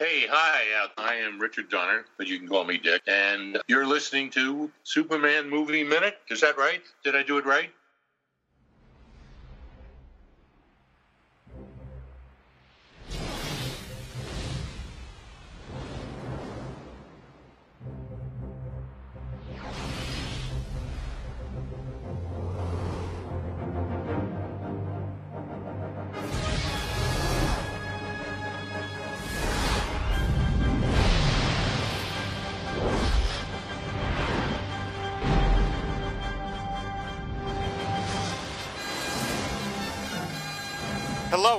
Hey, hi. Uh, I am Richard Donner, but you can call me Dick. And you're listening to Superman Movie Minute. Is that right? Did I do it right?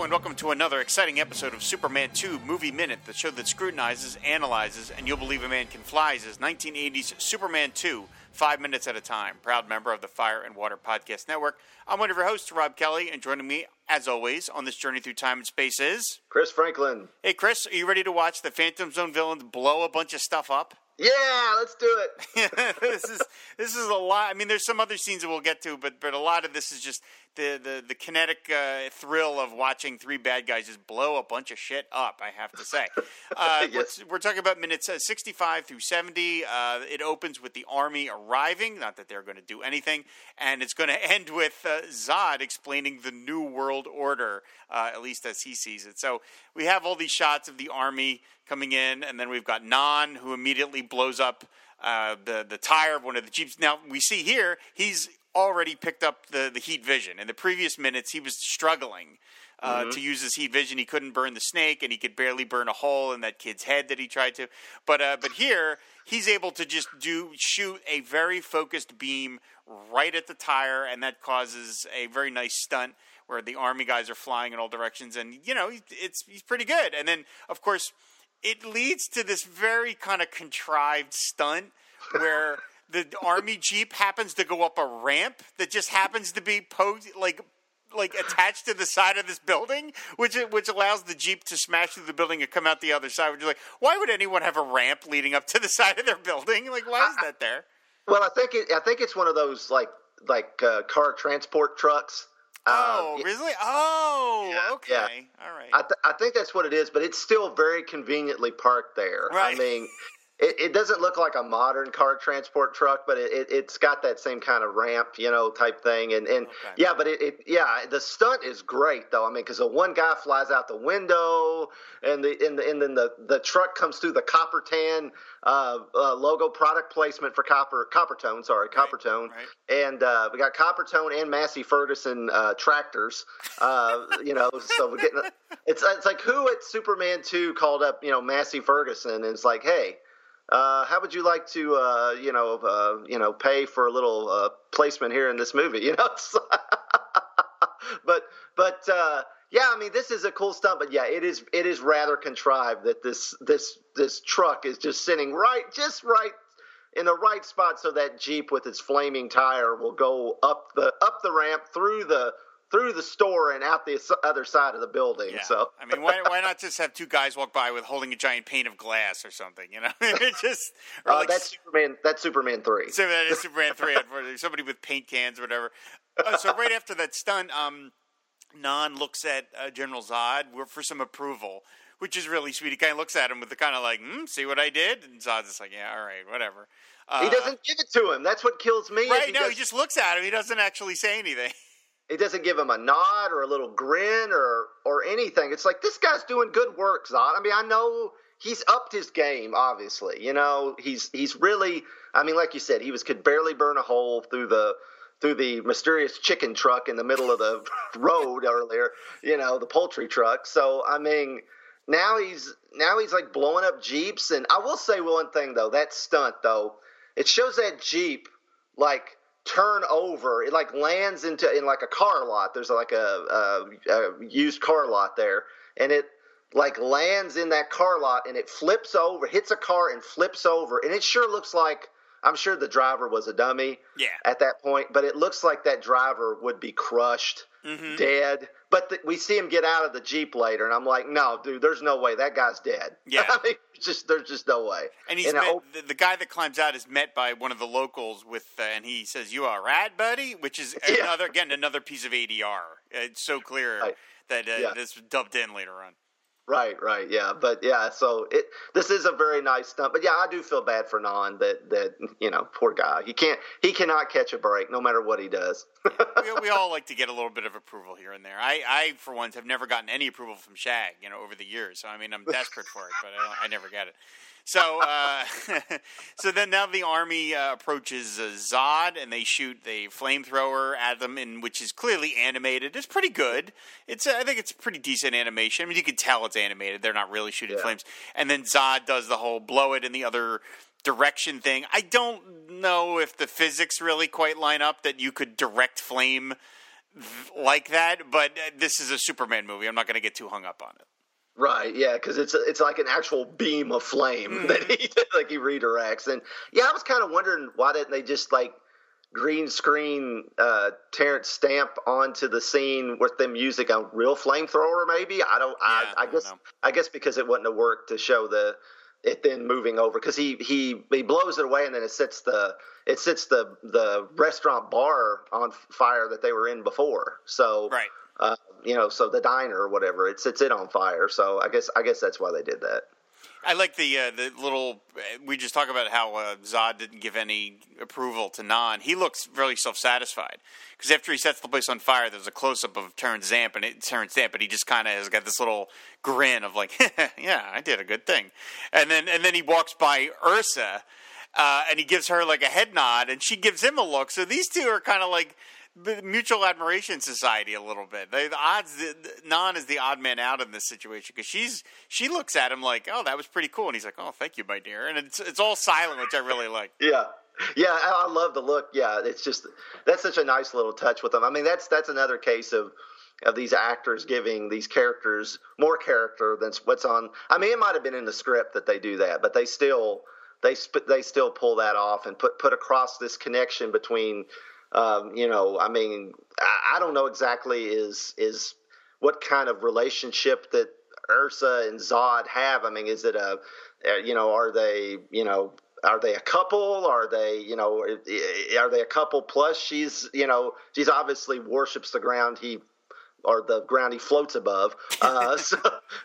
And welcome to another exciting episode of Superman 2 Movie Minute, the show that scrutinizes, analyzes, and You'll Believe a Man Can Fly's 1980s Superman 2, five minutes at a time. Proud member of the Fire and Water Podcast Network. I'm one of your hosts, Rob Kelly, and joining me, as always, on this journey through time and space is. Chris Franklin. Hey, Chris, are you ready to watch the Phantom Zone villains blow a bunch of stuff up? Yeah, let's do it. this is this is a lot. I mean, there's some other scenes that we'll get to, but but a lot of this is just the the, the kinetic uh, thrill of watching three bad guys just blow a bunch of shit up. I have to say. Uh, Yes. we're, we're talking about minutes uh, 65 through 70. Uh, it opens with the army arriving. Not that they're going to do anything, and it's going to end with uh, Zod explaining the new world order, uh, at least as he sees it. So we have all these shots of the army coming in, and then we've got Non who immediately blows up uh, the the tire of one of the jeeps. Now we see here he's already picked up the the heat vision. In the previous minutes, he was struggling. Uh, To use his heat vision, he couldn't burn the snake, and he could barely burn a hole in that kid's head that he tried to. But uh, but here, he's able to just do shoot a very focused beam right at the tire, and that causes a very nice stunt where the army guys are flying in all directions, and you know it's he's pretty good. And then of course it leads to this very kind of contrived stunt where the army jeep happens to go up a ramp that just happens to be po- like like attached to the side of this building, which which allows the jeep to smash through the building and come out the other side. Which is like, why would anyone have a ramp leading up to the side of their building? Like, why is that there? Well, I think it, I think it's one of those like like uh, car transport trucks. Oh, Uh, really? Oh, Yeah, okay, yeah. all right. I, th- I think that's what it is, but it's still very conveniently parked there. Right. I mean, it, it doesn't look like a modern car transport truck, but it, it, it's got that same kind of ramp, you know, type thing. And, and Okay. yeah, but it, it yeah, the stunt is great though. I mean, because the one guy flies out the window, and the and, the, and then the, the truck comes through the copper tan uh, uh, logo product placement for copper Coppertone. Sorry, Coppertone. right. And uh, we got Coppertone and Massey Ferguson uh, tractors. Uh, you know, so we're getting. It's it's like who at Superman two called up you know Massey Ferguson and it's like, hey, uh, how would you like to uh, you know uh, you know pay for a little uh, placement here in this movie? You know, but but uh, yeah, I mean this is a cool stunt, but yeah, it is it is rather contrived that this this this truck is just sitting right just right in the right spot so that Jeep with its flaming tire will go up the up the ramp through the through the store and out the other side of the building. Yeah. So I mean, why, why not just have two guys walk by with holding a giant pane of glass or something? You know, just or uh, like that's Superman. That's Superman three. So that is Superman three. Somebody with paint cans or whatever. Uh, so right after that stunt, um, Non looks at uh, General Zod for some approval, which is really sweet. He kind of looks at him with the kind of like, hmm, "See what I did?" And Zod's just like, "Yeah, all right, whatever." Uh, he doesn't give it to him. That's what kills me. Right? He, no, does, he just looks at him. He doesn't actually say anything. He doesn't give him a nod or a little grin or or anything. It's like this guy's doing good work, Zod. I mean, I know he's upped his game. Obviously, you know he's he's really. I mean, like you said, he was could barely burn a hole through the through the mysterious chicken truck in the middle of the road earlier. You know, the poultry truck. So I mean. Now he's now he's like blowing up jeeps, and I will say one thing though. That stunt though, it shows that jeep like turn over. It like lands into in like a car lot. There's like a, a, a used car lot there, and it like lands in that car lot, and it flips over, hits a car, and flips over, and it sure looks like. I'm sure the driver was a dummy Yeah. at that point, but it looks like that driver would be crushed, Mhm. dead. But th- we see him get out of the jeep later, and I'm like, no, dude, there's no way that guy's dead. Yeah. I mean, just there's just no way. And he's And met, the, the guy that climbs out is met by one of the locals with, uh, and he says, "You are all right, buddy?" Which is Yeah. another again another piece of ADR. It's so clear Right. that uh, Yeah. this was dubbed in later on. Right, right, yeah, but yeah, so it this is a very nice stunt, but yeah, I do feel bad for Non that that you know poor guy he can't he cannot catch a break no matter what he does. we, we, all like to get a little bit of approval here and there. I, I for once have never gotten any approval from Shag, you know, over the years. So I mean, I'm desperate for it, but I, I never get it. So, uh, so then now the army uh, approaches uh, Zod, and they shoot the flamethrower at them, in which is clearly animated. It's pretty good. It's I think it's pretty decent animation. I mean, you can tell it's animated. They're not really shooting yeah. flames. And then Zod does the whole blow it in the other direction thing. I don't know if the physics really quite line up that you could direct flame like that, but uh, this is a Superman movie. I'm not going to get too hung up on it. Right, yeah, because it's it's like an actual beam of flame mm. that he like he redirects, and yeah, I was kind of wondering why didn't they just like green screen uh, Terence Stamp onto the scene with them using a real flamethrower? Maybe I don't. Yeah, I, I, guess I guess because it wouldn't have worked to show the it then moving over because he he he blows it away and then it sets the it sets the the restaurant bar on fire that they were in before. So right. Uh, you know, so the diner or whatever, it sets it on fire. So I guess I guess that's why they did that. I like the uh, the little. We just talk about how uh, Zod didn't give any approval to Non. He looks really self satisfied because after he sets the place on fire, there's a close up of Terence Zamp and it, Terence Stamp, and he just kind of has got this little grin of like, yeah, I did a good thing. And then and then he walks by Ursa, uh, and he gives her like a head nod, and she gives him a look. So these two are kind of like mutual admiration society a little bit. The odds, the, Non is the odd man out in this situation because she's she looks at him like, "Oh, that was pretty cool," and he's like, "Oh, thank you, my dear," and it's it's all silent, which I really like. Yeah. Yeah, I love the look. Yeah, it's just that's such a nice little touch with them. I mean, that's that's another case of of these actors giving these characters more character than what's on. I mean, it might have been in the script that they do that, but they still they they still pull that off and put put across this connection between um, you know, I mean, I, I don't know exactly is is what kind of relationship that Ursa and Zod have. I mean, is it a, you know, are they, you know, are they a couple? Are they, you know, are they a couple plus she's, you know, she's obviously worships the ground he or the ground he floats above. Uh, so,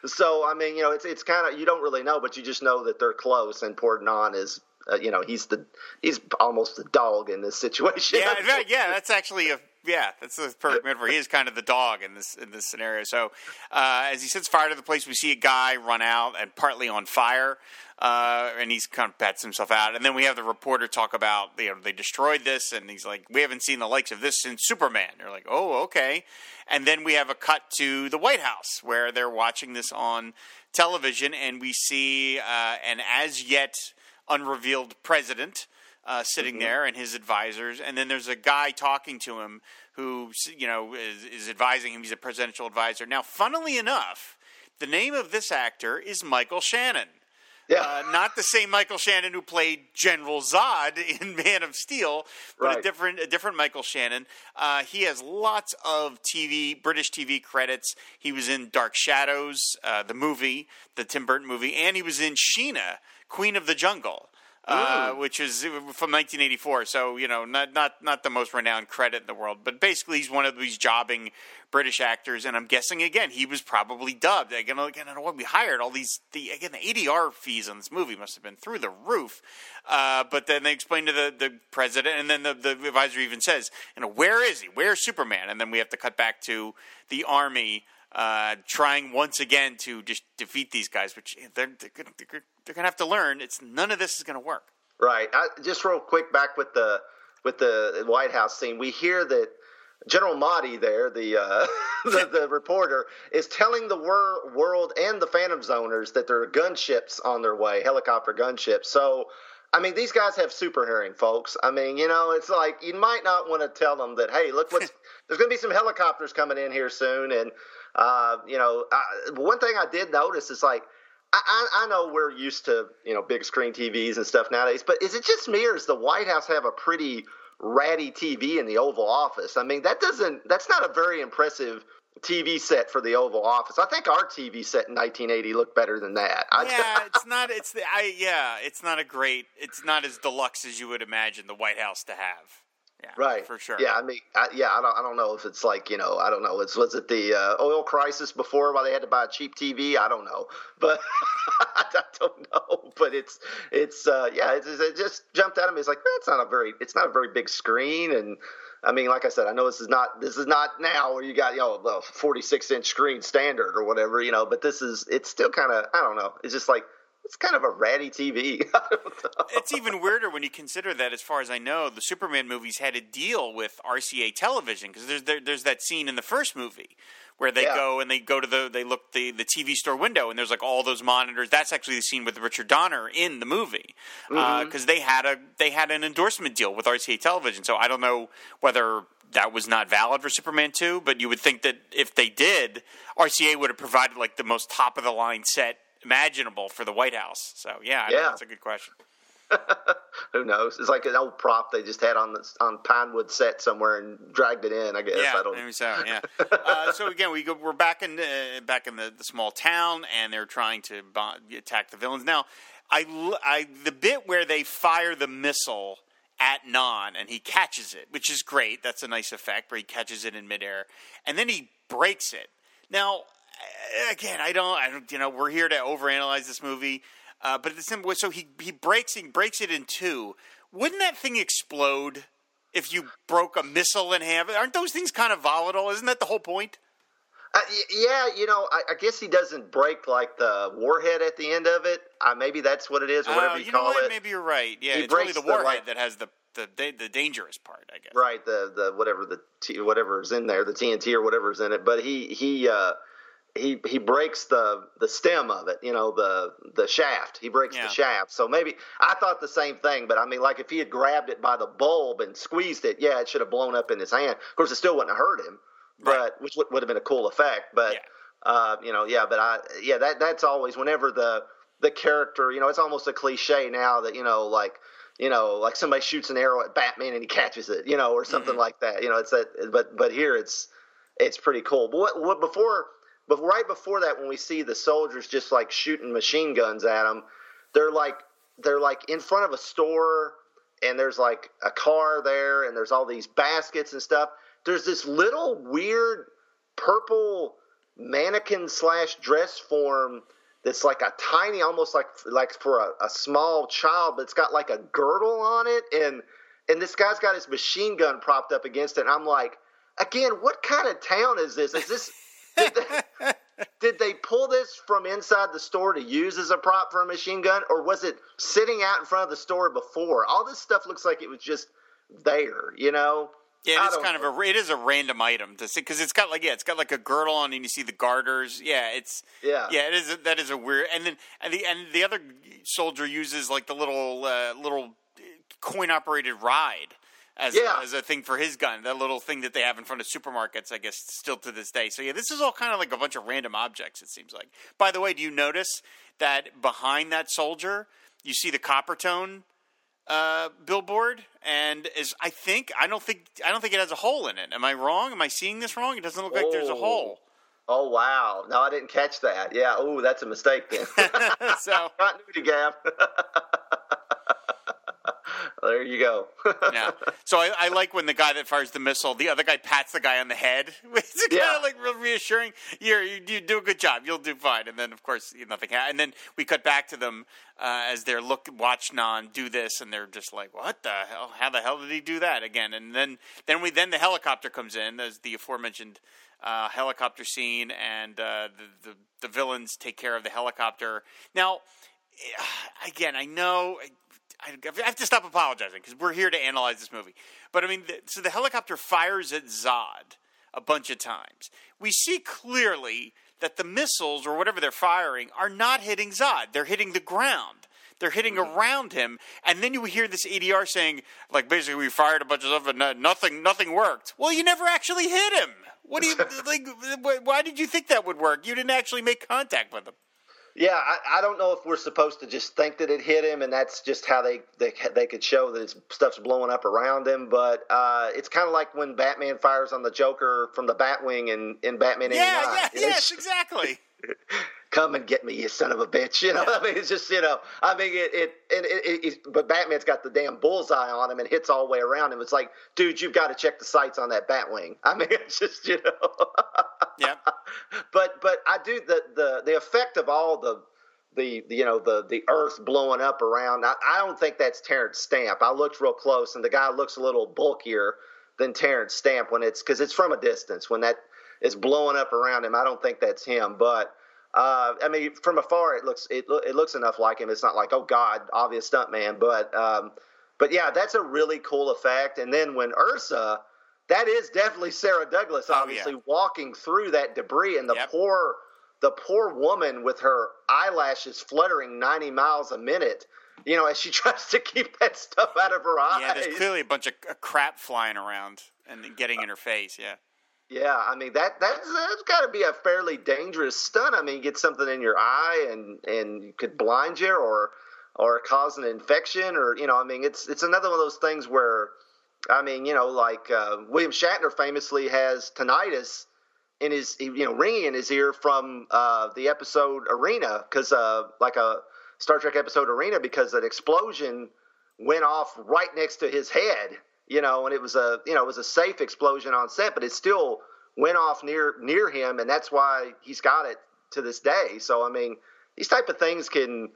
so I mean, you know, it's it's kind of you don't really know, but you just know that they're close, and Port Non is uh, you know, he's the he's almost the dog in this situation. Yeah, yeah, that's actually a yeah, that's the perfect metaphor. He is kind of the dog in this in this scenario. So, uh, as he sets fire to the place, we see a guy run out and partly on fire, uh, and he's kind of pets himself out. And then we have the reporter talk about you know they destroyed this, and he's like, "We haven't seen the likes of this since Superman." They're like, "Oh, okay." And then we have a cut to the White House where they're watching this on television, and we see uh, an as yet unrevealed president uh, sitting mm-hmm. there and his advisors, and then there's a guy talking to him who you know is, is advising him. He's a presidential advisor. Now, funnily enough, the name of this actor is Michael Shannon. Yeah. Uh, not the same Michael Shannon who played General Zod in Man of Steel, but right. a different a different Michael Shannon. Uh, he has lots of TV British TV credits. He was in Dark Shadows, uh, the movie, the Tim Burton movie, and he was in Sheena, Queen of the Jungle. Uh, which is from 1984. So you know, not not not the most renowned credit in the world, but basically he's one of these jobbing British actors, and I'm guessing again he was probably dubbed. Again, again, I don't know what we hired all these. The again, the ADR fees on this movie must have been through the roof. Uh, but then they explain to the, the president, and then the, the advisor even says, you know, where is he? Where's Superman? And then we have to cut back to the army uh, trying once again to just defeat these guys, which they're, they're, they're, they're going to have to learn. It's none of this is going to work. Right. I, just real quick back with the with the White House scene, we hear that General Motti there, the, uh, the, the reporter, is telling the wor- world and the Phantom Zoners that there are gunships on their way, helicopter gunships. So. I mean, these guys have super hearing, folks. I mean, you know, it's like you might not want to tell them that, hey, look, what's there's going to be some helicopters coming in here soon, and uh, you know, I, one thing I did notice is like I, I, know we're used to you know big screen TVs and stuff nowadays, but is it just me or does the White House have a pretty ratty TV in the Oval Office? I mean, that doesn't that's not a very impressive TV set for the Oval Office. I think our TV set in 1980 looked better than that. Yeah, it's not. It's the. I yeah, it's not a great. It's not as deluxe as you would imagine the White House to have. Yeah, Right, for sure. Yeah, I mean, I, yeah, I don't, I don't know if it's like you know, I don't know. It's was it the uh, oil crisis before why they had to buy a cheap TV? I don't know, but I don't know. But it's it's uh, yeah, it's, it just jumped out at me. It's like that's not a very it's not a very big screen, and I mean, like I said, I know this is not this is not now where you got you know a 46 inch screen standard or whatever, you know, but this is it's still kind of I don't know. It's just like it's kind of a ratty TV. it's even weirder when you consider that, as far as I know, the Superman movies had a deal with RCA Television because there's there, there's that scene in the first movie where they Yeah. go and they go to the they look the the TV store window and there's like all those monitors. That's actually the scene with Richard Donner in the movie uh, mm-hmm. because they had a they had an endorsement deal with RCA Television. So I don't know whether that was not valid for Superman 2, but you would think that if they did, RCA would have provided like the most top of the line set imaginable for the White House. So yeah, I Yeah. that's a good question. Who knows? It's like an old prop they just had on the on Pinewood set somewhere and dragged it in. I guess Yeah, I don't. maybe so. Yeah. uh, so again, we go. We're back in uh, back in the, the small town, and they're trying to bon- attack the villains. Now, I, I- the bit where they fire the missile at Non, and he catches it, which is great. That's a nice effect where he catches it in midair, and then he breaks it. Now, again, I don't. I don't. You know, we're here to overanalyze this movie. Uh, but it's simple. So he he breaks he breaks it in two. Wouldn't that thing explode if you broke a missile in half? Aren't those things kind of volatile? Isn't that the whole point? Uh, yeah, you know, I, I guess he doesn't break like the warhead at the end of it. Uh, maybe that's what it is, or whatever Uh, you, you know call what? it. Maybe you're right. Yeah, He it's really breaks the the, warhead like- that has the the the, the dangerous part, I guess. Right, the the whatever the T, whatever's in there, the TNT or whatever's in it. But he he uh, he he breaks the the stem of it. You know, the the shaft. He breaks Yeah. the shaft. So maybe I thought the same thing. But I mean, like if he had grabbed it by the bulb and squeezed it, yeah, it should have blown up in his hand. Of course, it still wouldn't have hurt him, but Right. which would, would have been a cool effect. But Yeah. uh, you know, yeah, but I yeah that that's always whenever the the character, you know, it's almost a cliche now that you know like you know, like somebody shoots an arrow at Batman and he catches it, you know, or something like that. You know, it's that. But but here it's it's pretty cool. But what, what before, but right before that, when we see the soldiers just like shooting machine guns at them, they're like they're like in front of a store, and there's like a car there, and there's all these baskets and stuff. There's this little weird purple mannequin slash dress form that's like a tiny, almost like like for a, a small child, but it's got like a girdle on it, and and this guy's got his machine gun propped up against it. And I'm like, again, what kind of town is this? Is this did they, did they pull this from inside the store to use as a prop for a machine gun, or was it sitting out in front of the store before? All this stuff looks like it was just there, you know. Yeah, it's kind know. of a it is a random item to see because it's got like yeah, it's got like a girdle on and you see the garters. Yeah, it's Yeah. yeah, it is. A, that is a weird. And then and the and the other soldier uses like the little uh, little coin operated ride as Yeah. as a thing for his gun. That little thing that they have in front of supermarkets, I guess, still to this day. So yeah, this is all kind of like a bunch of random objects. It seems like. By the way, do you notice that behind that soldier you see the Coppertone? uh, billboard, and is I think I don't think I don't think it has a hole in it. Am I wrong? Am I seeing this wrong? It doesn't look like there's a Oh. hole. Oh wow! No, I didn't catch that. Yeah. Oh, that's a mistake then. so Continuity gap. there you go. yeah, so I, I like when the guy that fires the missile, the other guy pats the guy on the head. It's kind Yeah. of like real reassuring. You're, you you do a good job. You'll do fine. And then of course nothing. Ha- and then we cut back to them uh, as they're look watch non do this, and they're just like, "What the hell? How the hell did he do that again?" And then then we then the helicopter comes in as the aforementioned. Uh, helicopter scene and uh, the, the the villains take care of the helicopter. Now, again, I know I, have to stop apologizing because we're here to analyze this movie. But I mean, the, so the helicopter fires at Zod a bunch of times. We see clearly that the missiles or whatever they're firing are not hitting Zod; they're hitting the ground. They're hitting mm-hmm. around him, and then you hear this ADR saying, like, basically, we fired a bunch of stuff and nothing, nothing worked. Well, you never actually hit him. What do you like? Why did you think that would work? You didn't actually make contact with him. Yeah, I, I don't know if we're supposed to just think that it hit him, and that's just how they they, they could show that stuff's blowing up around him. But uh, it's kind of like when Batman fires on the Joker from the Batwing in, in Batman Yeah, 89. yeah, yes, exactly. Come and get me, you son of a bitch. You know, I mean, it's just you know, I mean, it it, it, it, it but Batman's got the damn bullseye on him and hits all the way around him. It's like, dude, you've got to check the sights on that Batwing. I mean, it's just you know. Yep. but but I do the the the effect of all the. The, the you know the the earth blowing up around. I, I don't think that's Terence Stamp. I looked real close, and the guy looks a little bulkier than Terence Stamp when it's because it's from a distance. When that is blowing up around him, I don't think that's him. But uh, I mean, from afar, it looks it, it looks enough like him. It's not like oh god, obvious stuntman. But um, but yeah, that's a really cool effect. And then when Ursa, that is definitely Sarah Douglas, Oh, obviously yeah. walking through that debris, and the Yep. poor the poor woman with her eyelashes fluttering ninety miles a minute. You know, as she tries to keep that stuff out of her eyes. Yeah, there's clearly a bunch of crap flying around and getting in her face. Yeah. Yeah, I mean that that's that's got to be a fairly dangerous stunt. I mean, get something in your eye and and you could blind you or or cause an infection or you know, I mean, it's it's another one of those things where I mean, you know, like uh, William Shatner famously has tinnitus in his you know ringing in his ear from uh, the episode Arena because uh, like a Star Trek episode Arena because an explosion went off right next to his head, you know, and it was a you know it was a safe explosion on set, but it still went off near near him, and that's why he's got it to this day. So I mean, these type of things can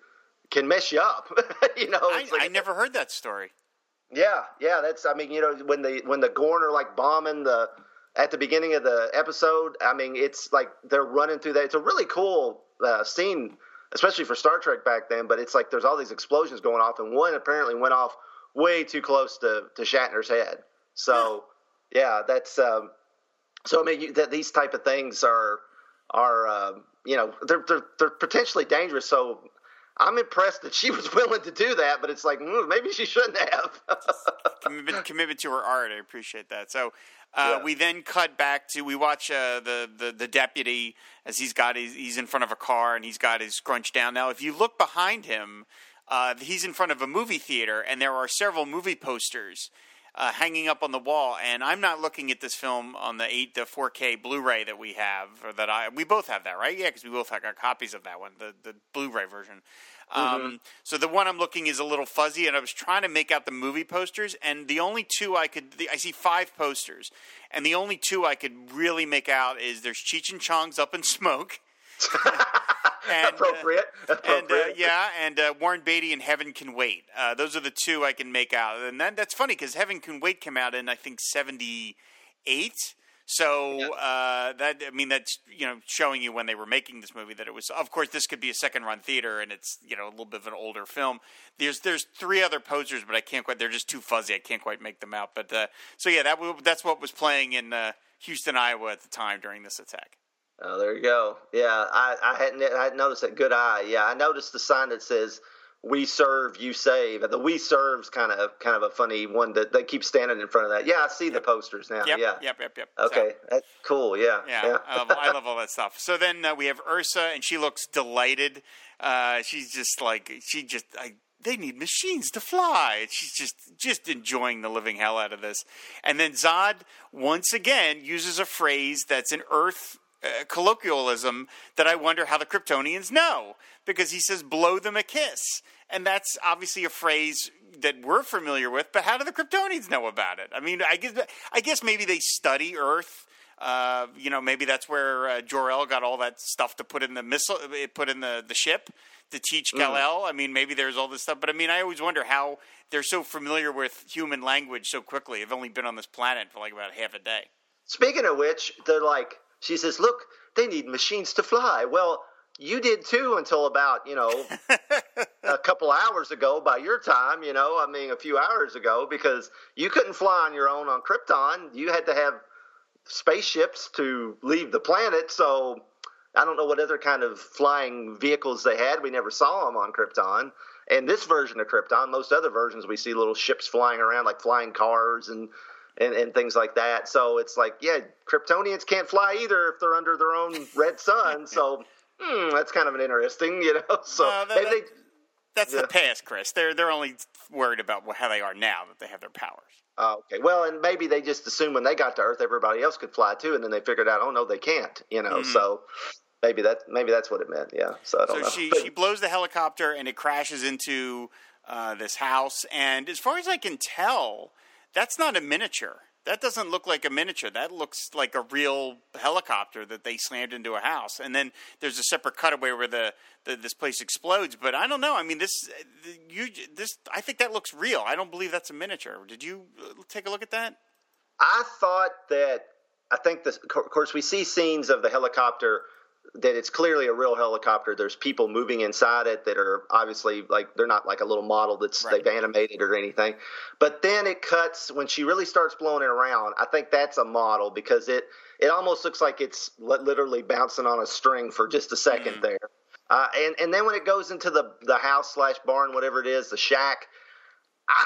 can mess you up, you know. I, like- I never heard that story. yeah, yeah, that's. I mean, you know, when the when the Gorn are like bombing the at the beginning of the episode. I mean, it's like they're running through that. It's a really cool uh, scene, especially for Star Trek back then. But it's like there's all these explosions going off, and one apparently went off way too close to to Shatner's head. So, yeah, that's. Um, so I mean, you, that these type of things are are um, you know they're, they're they're potentially dangerous. So I'm impressed that she was willing to do that, but it's like mm, maybe she shouldn't have. commitment, commitment to her art. I appreciate that. So uh, Yeah. we then cut back to we watch uh, the, the the deputy as he's got his, he's in front of a car and he's got his scrunch down. Now, if you look behind him, uh, he's in front of a movie theater and there are several movie posters. Uh, hanging up on the wall, and I'm not looking at this film on the eight, the 4K Blu-ray that we have, or that I we both have that, right? Yeah, because we both have got copies of that one, the the Blu-ray version. Um, so the one I'm looking is a little fuzzy, and I was trying to make out the movie posters, and the only two I could, the, I see five posters, and the only two I could really make out is there's Cheech and Chong's Up in Smoke, and, uh, appropriate. and uh, appropriate. yeah, and uh, Warren Beatty and Heaven Can Wait. Uh, those are the two I can make out, and that, that's funny because Heaven Can Wait came out in I think '78. So uh, that I mean that's you know showing you when they were making this movie that it was. Of course, this could be a second run theater, and it's you know a little bit of an older film. There's there's three other posters, but I can't quite. They're just too fuzzy. I can't quite make them out. But uh, so yeah, that that's what was playing in uh, Houston, Iowa at the time during this attack. Oh, there you go. Yeah, I, I hadn't I hadn't noticed that. Good eye. Yeah, I noticed the sign that says "We serve, you save." The "We serves" kind of kind of a funny one that they keep standing in front of that. Yeah, I see the posters now. Yep, yeah. yep, yep, yep. So- Okay, that's cool. Yeah. Yeah, I, love, I love all that stuff. So then uh, we have Ursa, and she looks delighted. Uh, she's just like she just I, they need machines to fly. She's just just enjoying the living hell out of this. And then Zod once again uses a phrase that's an Earth uh, colloquialism that I wonder how the Kryptonians know because he says "blow them a kiss," and that's obviously a phrase that we're familiar with. But how do the Kryptonians know about it? I mean, I guess I guess maybe they study Earth. Uh, you know, maybe that's where uh, Jor-El got all that stuff to put in the missile, uh, put in the, the ship to teach Kal-El. I mean, maybe there's all this stuff, but I mean, I always wonder how they're so familiar with human language so quickly. They've only been on this planet for like about half a day. Speaking of which, they're like, she says, "Look, they need machines to fly." Well, you did too until about you know a couple hours ago by your time. You know, I mean, a few hours ago because you couldn't fly on your own on Krypton. You had to have spaceships to leave the planet. So I don't know what other kind of flying vehicles they had. We never saw them on Krypton. And this version of Krypton, most other versions, we see little ships flying around like flying cars and, and, and things like that. So it's like, yeah, Kryptonians can't fly either if they're under their own red sun. So hmm, that's kind of an interesting, you know. So Uh, that- they, That's Yeah. the past, Chris. They're they're only worried about how they are now that they have their powers. Oh, okay. Well, and maybe they just assumed when they got to Earth, everybody else could fly too, and then they figured out, oh no, they can't. You know, so maybe that maybe that's what it meant. Yeah. So I don't So know. she But- she blows the helicopter and it crashes into uh, this house. And as far as I can tell, that's not a miniature. That doesn't look like a miniature. That looks like a real helicopter that they slammed into a house. And then there's a separate cutaway where the, the this place explodes. But I don't know. I mean, this you this I think that looks real. I don't believe that's a miniature. Did you uh, take a look at that? I thought that I think this. Of course, we see scenes of the helicopter that it's clearly a real helicopter. There's people moving inside it that are obviously like they're not like a little model that's Right. they've animated or anything. But then it cuts when she really starts blowing it around. I think that's a model because it it almost looks like it's literally bouncing on a string for just a second there. Uh, and and then when it goes into the the house slash barn, whatever it is, the shack. I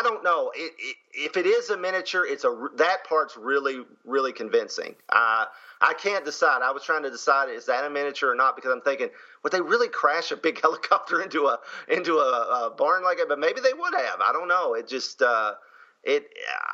I don't know it, it, if it is a miniature. It's a that part's really really convincing. Uh, I can't decide. I was trying to decide is that a miniature or not because I'm thinking would they really crash a big helicopter into a into a, a barn like it? But maybe they would have. I don't know. It just uh, it.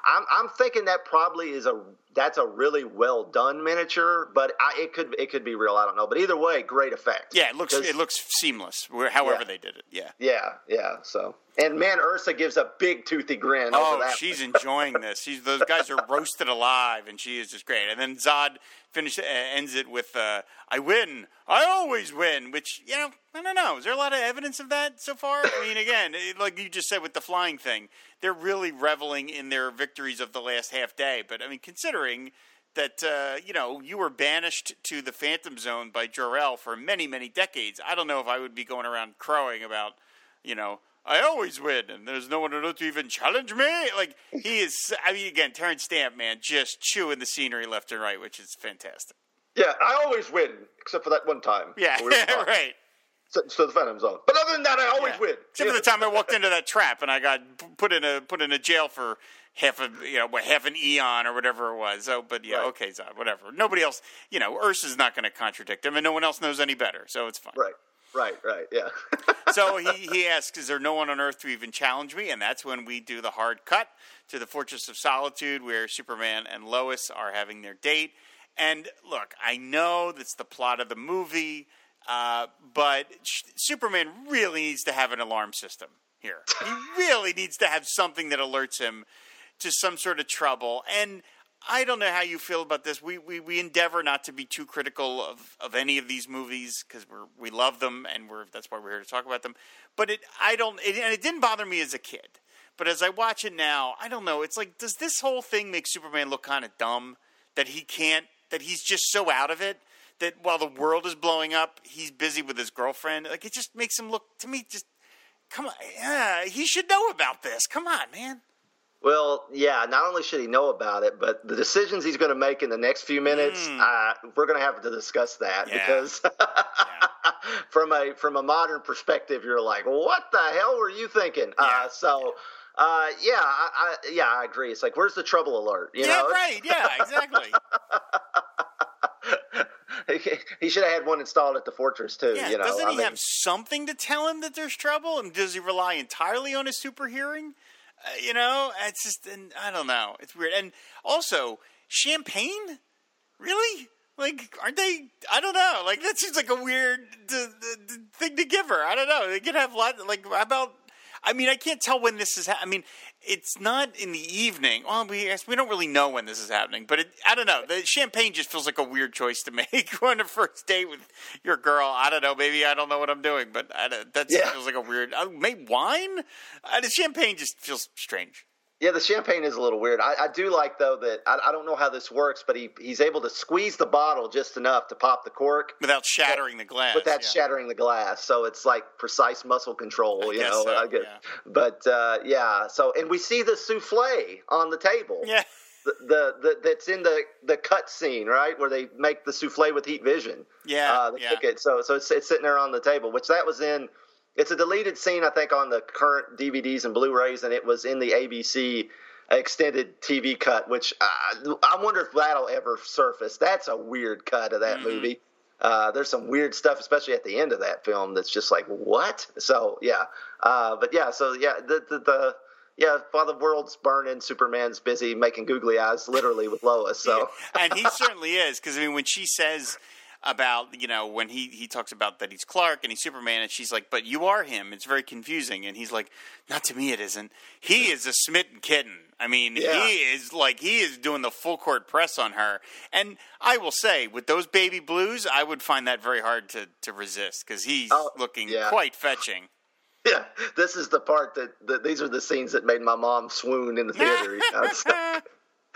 I'm I'm thinking that probably is a that's a really well done miniature, but I, it could it could be real. I don't know. But either way, great effect. Yeah, it looks it looks seamless. where- However Yeah. they did it. Yeah. Yeah, yeah. So, and man, Ursa gives a big toothy grin. Oh, over that. she's enjoying this. She's those guys are roasted alive, and she is just great. And then Zod finish uh, ends it with uh, "I win, I always win," which you know I don't know. Is there a lot of evidence of that so far? I mean, again, it, like you just said with the flying thing, they're really reveling in their victories of the last half day. But I mean, considering that uh, you know you were banished to the Phantom Zone by Jor-El for many many decades, I don't know if I would be going around crowing about you know. I always win, and there's no one to even challenge me. Like he is. I mean, again, Terence Stamp, man, just chewing the scenery left and right, which is fantastic. Yeah, I always win, except for that one time. Yeah, We right. So, so the Phantom Zone. But other than that, I always Yeah. win. Except for the time I walked into that trap and I got put in a put in a jail for half a you know half an eon or whatever it was. So, but yeah, Right. okay, Zod, whatever. Nobody else, you know, Ursa's not going to contradict him, and no one else knows any better, so it's fine. Right, right, right. Yeah. so he, he asks, Is there no one on Earth to even challenge me? And that's when we do the hard cut to the Fortress of Solitude where Superman and Lois are having their date. And look, I know that's the plot of the movie, uh, but sh- Superman really needs to have an alarm system here. He really needs to have something that alerts him to some sort of trouble. And I don't know how you feel about this. We we, we endeavor not to be too critical of, of any of these movies because we're we love them and we're that's why we're here to talk about them. But it I don't it, and it didn't bother me as a kid. But as I watch it now, I don't know. It's like does this whole thing make Superman look kind of dumb that he can't that he's just so out of it that while the world is blowing up, he's busy with his girlfriend. Like it just makes him look to me just come on. Yeah, he should know about this. Come on, man. Well, yeah. Not only should he know about it, but the decisions he's going to make in the next few minutes, uh, we're going to have to discuss that. Yeah. because from a from a modern perspective, you're like, what the hell were you thinking? Yeah. Uh, so. Uh, yeah, I, I, yeah, I agree. It's like, where's the trouble alert? You yeah, know, right. Yeah, exactly. he should have had one installed at the fortress too. Yeah, you know, doesn't I he mean- have something to tell him that there's trouble? And does he rely entirely on his super hearing? Uh, you know, it's just, and I don't know. It's weird. And also, champagne? Really? Like, aren't they? I don't know. Like, that seems like a weird d- d- d- thing to give her. I don't know. They could have lot. Like, about? I mean, I can't tell when this is. Ha- I mean, it's not in the evening. Well, we we don't really know when this is happening, but it, I don't know. The champagne just feels like a weird choice to make on a first date with your girl. I don't know. Maybe I don't know what I'm doing, but I, don't- that Yeah. feels like a weird. Uh, maybe wine. Uh, the champagne just feels strange. Yeah, the champagne is a little weird. I, I do like though that I, I don't know how this works, but he he's able to squeeze the bottle just enough to pop the cork Without shattering the glass. without yeah. shattering the glass. So it's like precise muscle control, you know. so, I guess. yeah. But uh, yeah, so and we see the souffle on the table. Yeah. The, the, the that's in the the cut scene, right, where they make the souffle with heat vision. Yeah, uh, they yeah. cook it. So so it's, it's sitting there on the table, which that was in. It's a deleted scene, I think, on the current DVDs and Blu-rays, and it was in the ABC extended TV cut. Which uh, I wonder if that'll ever surface. That's a weird cut of that Mm-hmm. movie. Uh, there's some weird stuff, especially at the end of that film, that's just like what. So yeah, uh, but yeah, so yeah, the the, the yeah, while the world's burning, Superman's busy making googly eyes, literally with Lois. So, and he certainly is because I mean, when she says about you know when he he talks about that he's Clark and he's Superman, and she's like, "But you are him." It's very confusing, and he's like, "Not to me, it isn't." He is a smitten kitten. I mean, Yeah. he is like he is doing the full court press on her, and I will say, with those baby blues, I would find that very hard to to resist because he's Oh, looking yeah. quite fetching. yeah, this is the part that, that these are the scenes that made my mom swoon in the theater.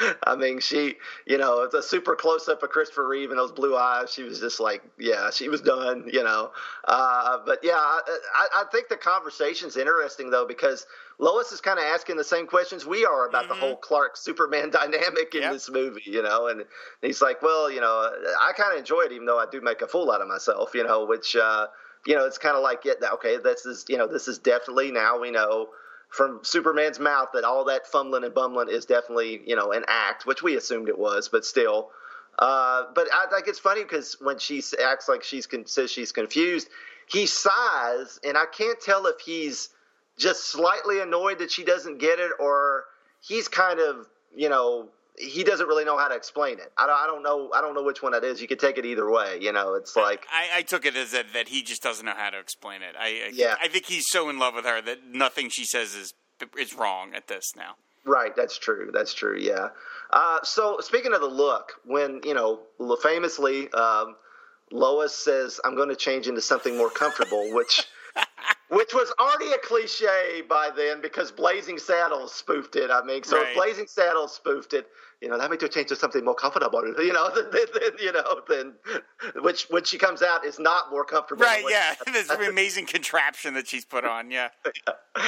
you know? It's- I mean, she, you know, it's a super close up of Christopher Reeve and those blue eyes. She was just like, yeah, she was done, you know. Uh, but yeah, I, I, I think the conversation's interesting though because Lois is kind of asking the same questions we are about the whole Clark Superman dynamic in Yep. this movie, you know. And he's like, well, you know, I kind of enjoy it, even though I do make a fool out of myself, you know, which. uh you know, it's kind of like, yeah, okay, this is, you know, this is definitely now we know from Superman's mouth that all that fumbling and bumbling is definitely, you know, an act, which we assumed it was, but still. Uh, but I think it's funny because when she acts like she's con- says she's confused, he sighs, and I can't tell if he's just slightly annoyed that she doesn't get it, or he's kind of, you know, he doesn't really know how to explain it. I don't, I don't know. I don't know which one that is. You could take it either way. You know, it's like. I, I took it as that, that he just doesn't know how to explain it. I, I Yeah. I think he's so in love with her that nothing she says is is wrong at this now. Right, that's true. That's true. Yeah. Uh, so speaking of the look, when you know, famously, um, Lois says, "I'm going to change into something more comfortable," which, which was already a cliche by then because Blazing Saddles spoofed it. I mean, so Right. if Blazing Saddles spoofed it, you know, that made to change to something more comfortable. You know, then, then, then you know, then which when she comes out is not more comfortable. Right? Yeah, this amazing contraption that she's put on. Yeah,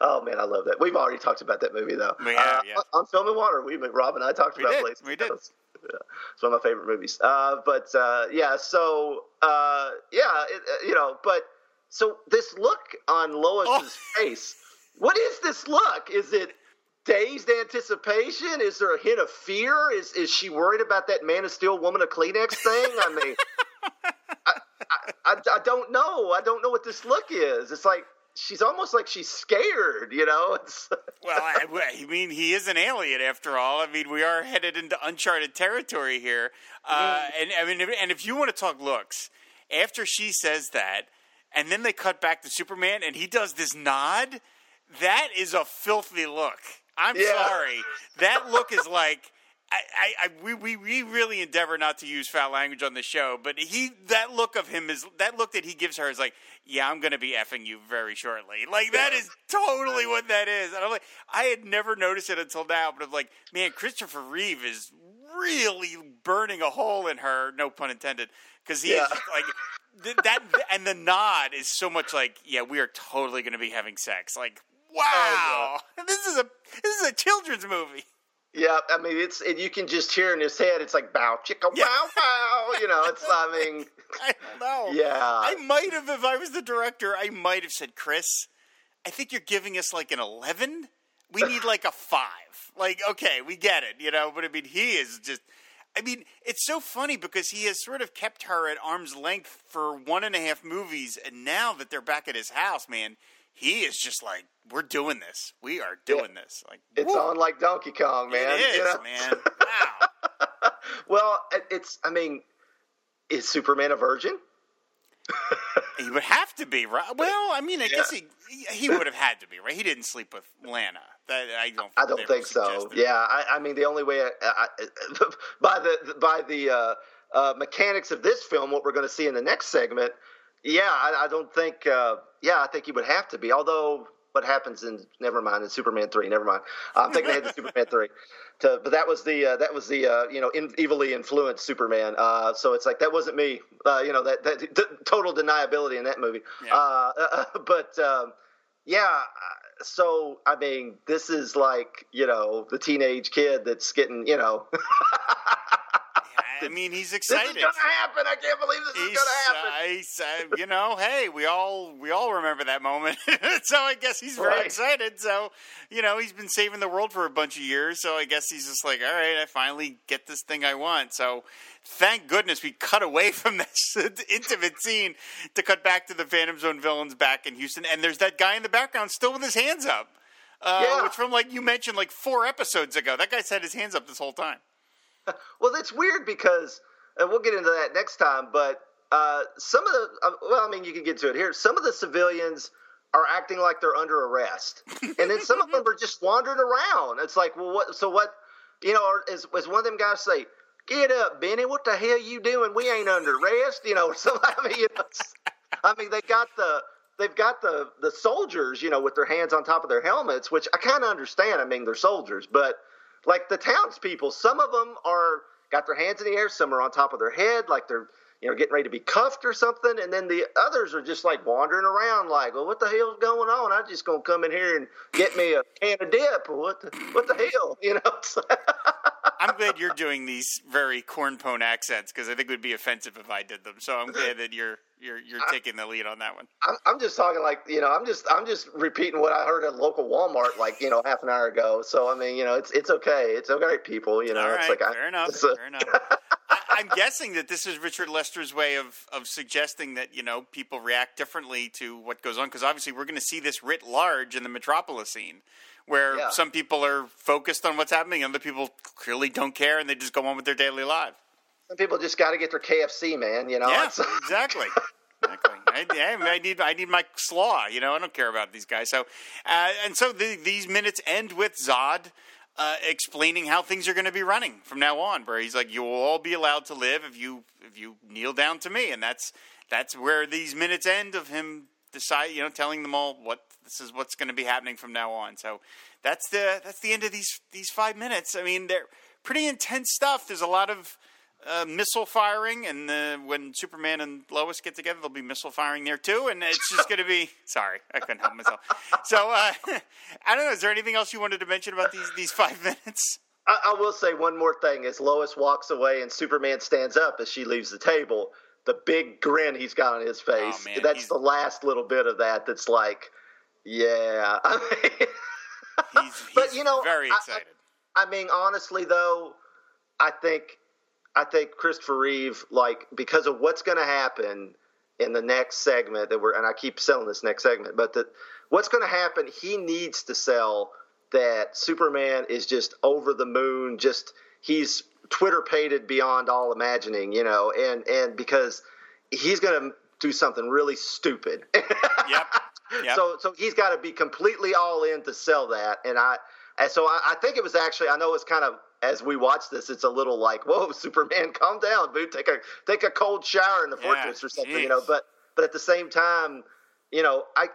oh man, I love that. We've already talked about that movie though. We have, Uh, yeah. On Film and Water, we Rob and I talked We about did, Blazing we did. Saddles. Yeah, it's one of my favorite movies. Uh, but uh, yeah, so uh, yeah, it, uh, you know, but so this look on Lois's Oh. face, what is this look? Is it dazed anticipation? Is there a hint of fear? Is is she worried about that Man of Steel, Woman of Kleenex thing? I mean, I, I, I don't know. I don't know what this look is. It's like she's almost like she's scared. You know? It's, well, I, I mean, he is an alien after all. I mean, we are headed into uncharted territory here. Uh, and I mean, and if you want to talk looks, after she says that, and then they cut back to Superman, and he does this nod, that is a filthy look. I'm Yeah. sorry. That look is like. I, I, I we, we, we really endeavor not to use foul language on the show, but he that look of him is that look that he gives her is like, yeah, I'm gonna be effing you very shortly. Like that is totally what that is. And I'm like, I had never noticed it until now, but I'm like, man, Christopher Reeve is really burning a hole in her, no pun intended, because he Yeah. is like th- that, and the nod is so much like, yeah, we are totally gonna be having sex. Like, oh, wow, this is a this is a children's movie. yeah, I mean, it's and you can just hear in his head. It's like bow chicka Yeah. wow wow. You know, it's I mean, I don't know. Yeah. I might have, if I was the director, I might have said, Chris, I think you're giving us like an 11. We need like a five. Like, okay, we get it, you know, but I mean, he is just. I mean, it's so funny because he has sort of kept her at arm's length for one and a half movies, and now that they're back at his house, man, he is just like, we're doing this. We are doing this. Like, it's on like Donkey Kong, man. It is, you know? man. Wow. well, it's. I mean, is Superman a virgin? He would have to be right. Well, I mean, I guess he he would have had to be right. He didn't sleep with Lana. That I don't. I don't think so. Yeah, I, I mean, the only way I, I, by the by the uh, uh, mechanics of this film, what we're going to see in the next segment, yeah, I, I don't think. Uh, yeah, I think he would have to be. Although, what happens in never mind in Superman three, never mind. I'm thinking ahead to Superman three. To, but that was the uh, that was the uh, you know in, evilly influenced Superman. Uh, so it's like that wasn't me. Uh, you know that that d- total deniability in that movie. Yeah. Uh, uh, but um, yeah, uh, so I mean, this is like you know the teenage kid that's getting you know. I mean, he's excited. This is gonna happen. I can't believe this is gonna happen. uh, he's, uh, you know, hey, we all we all remember that moment. so I guess he's very Right. excited. So you know, he's been saving the world for a bunch of years. So I guess he's just like, all right, I finally get this thing I want. So thank goodness we cut away from this intimate scene to cut back to the Phantom Zone villains back in Houston. And there's that guy in the background still with his hands up. Uh, Yeah. Which from like you mentioned like four episodes ago, that guy's had his hands up this whole time. Well, it's weird because, and we'll get into that next time. But uh, some of the, uh, well, I mean, you can get to it here. Some of the civilians are acting like they're under arrest, and then some of them are just wandering around. It's like, well, what? So what? You know, or is, is one of them guys say, "Get up, Benny! What the hell you doing? We ain't under arrest." You know, so I mean, you know, I mean, they got the. They've got the the soldiers, you know, with their hands on top of their helmets, which I kind of understand. I mean, they're soldiers, but like the townspeople, some of them are got their hands in the air, some are on top of their head, like they're you know getting ready to be cuffed or something, and then the others are just like wandering around, like, well, what the hell's going on? I'm just gonna come in here and get me a can of dip, what the what the hell, you know? I'm glad you're doing these very cornpone accents because I think it would be offensive if I did them. So I'm glad that you're you're you're taking the lead on that one. I'm, I'm just talking like you know, I'm just I'm just repeating what I heard at local Walmart like you know half an hour ago. So I mean, you know, it's it's okay, it's okay, people. You know, All it's right, like I- fair enough. it's a- fair enough. I, I'm guessing that this is Richard Lester's way of of suggesting that you know people react differently to what goes on because obviously we're going to see this writ large in the metropolis scene. Where Yeah. some people are focused on what's happening, and other people clearly don't care, and they just go on with their daily lives. Some people just got to get their KFC, man. You know, Yeah, exactly. Exactly. I, I need I need my slaw. You know, I don't care about these guys. So, uh, and so the, these minutes end with Zod uh, explaining how things are going to be running from now on. Where he's like, "You will all be allowed to live if you if you kneel down to me," and that's that's where these minutes end of him decide. You know, telling them all what this is what's going to be happening from now on. So that's the that's the end of these these five minutes. I mean, they're pretty intense stuff. There's a lot of uh, missile firing, and uh, when Superman and Lois get together, there'll be missile firing there too, and it's just going to be. Sorry, I couldn't help myself. So uh, I don't know. Is there anything else you wanted to mention about these these five minutes? I, I will say one more thing: as Lois walks away and Superman stands up as she leaves the table, the big grin he's got on his face. Oh, he's- the last little bit of that. That's like, yeah. I mean, He's, But, you know, very I- I- excited. I mean, honestly though, I think I think Christopher Reeve, like, because of what's going to happen in the next segment that we're, and I keep selling this next segment, but that what's going to happen, he needs to sell that Superman is just over the moon, just he's Twitter pated beyond all imagining, you know, and and because he's going to do something really stupid. Yep. Yep. So so he's got to be completely all in to sell that, and I and so I, I think it was actually I know it's kind of as we watch this, it's a little like whoa, Superman, calm down, dude, take a take a cold shower in the Yeah, fortress or something, you know. But but at the same time, you know, I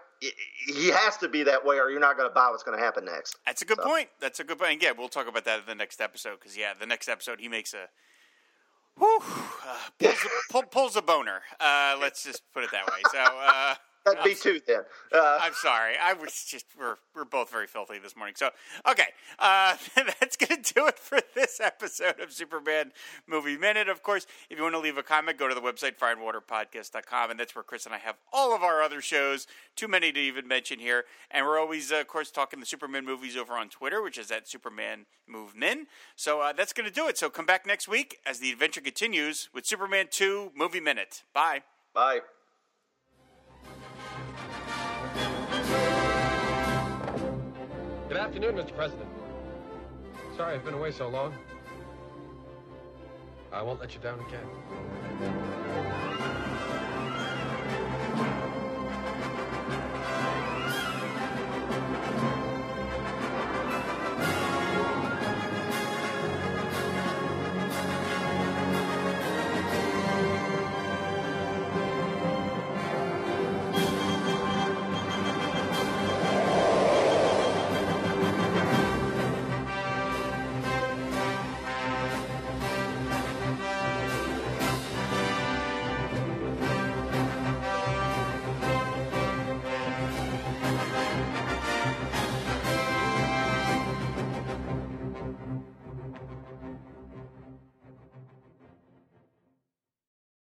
he has to be that way, or you're not going to buy what's going to happen next. That's a good So- point. That's a good point. And yeah, we'll talk about that in the next episode because yeah, the next episode he makes a. Whew, uh, pulls, a, pull, pulls a boner. Uh, let's just put it that way. So, uh, That'd be two then. Uh, I'm sorry. I was just we're we're both very filthy this morning. So okay, uh, that's gonna do it for this episode of Superman Movie Minute. Of course, if you want to leave a comment, go to the website fireandwaterpodcast.com, and that's where Chris and I have all of our other shows. Too many to even mention here, and we're always, uh, of course, talking the Superman movies over on Twitter, which is at Superman Move Min. So uh, that's gonna do it. So come back next week as the adventure continues with Superman Two Movie Minute. Bye. bye. Afternoon, Mr. President. Sorry I've been away so long. I won't let you down again.